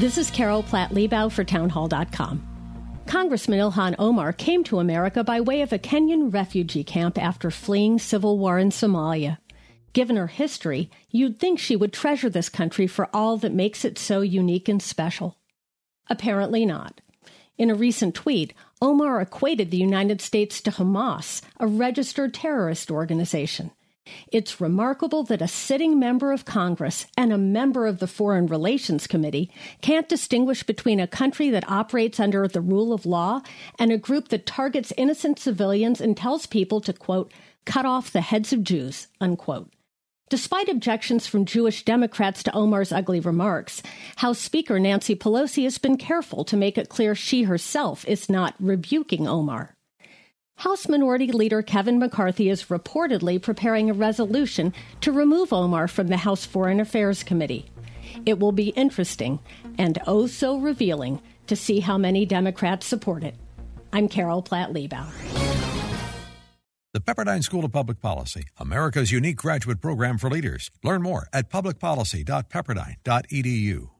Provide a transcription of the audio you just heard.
This is Carol Platt Liebau for Townhall.com. Congressman Ilhan Omar came to America by way of a Kenyan refugee camp after fleeing civil war in Somalia. Given her history, you'd think she would treasure this country for all that makes it so unique and special. Apparently not. In a recent tweet, Omar equated the United States to Hamas, a registered terrorist organization. It's remarkable that a sitting member of Congress and a member of the Foreign Relations Committee can't distinguish between a country that operates under the rule of law and a group that targets innocent civilians and tells people to, quote, cut off the heads of Jews, unquote. Despite objections from Jewish Democrats to Omar's ugly remarks, House Speaker Nancy Pelosi has been careful to make it clear she herself is not rebuking Omar. House Minority Leader Kevin McCarthy is reportedly preparing a resolution to remove Omar from the House Foreign Affairs Committee. It will be interesting and oh so revealing to see how many Democrats support it. I'm Carol Platt Liebau. The Pepperdine School of Public Policy, America's unique graduate program for leaders. Learn more at publicpolicy.pepperdine.edu.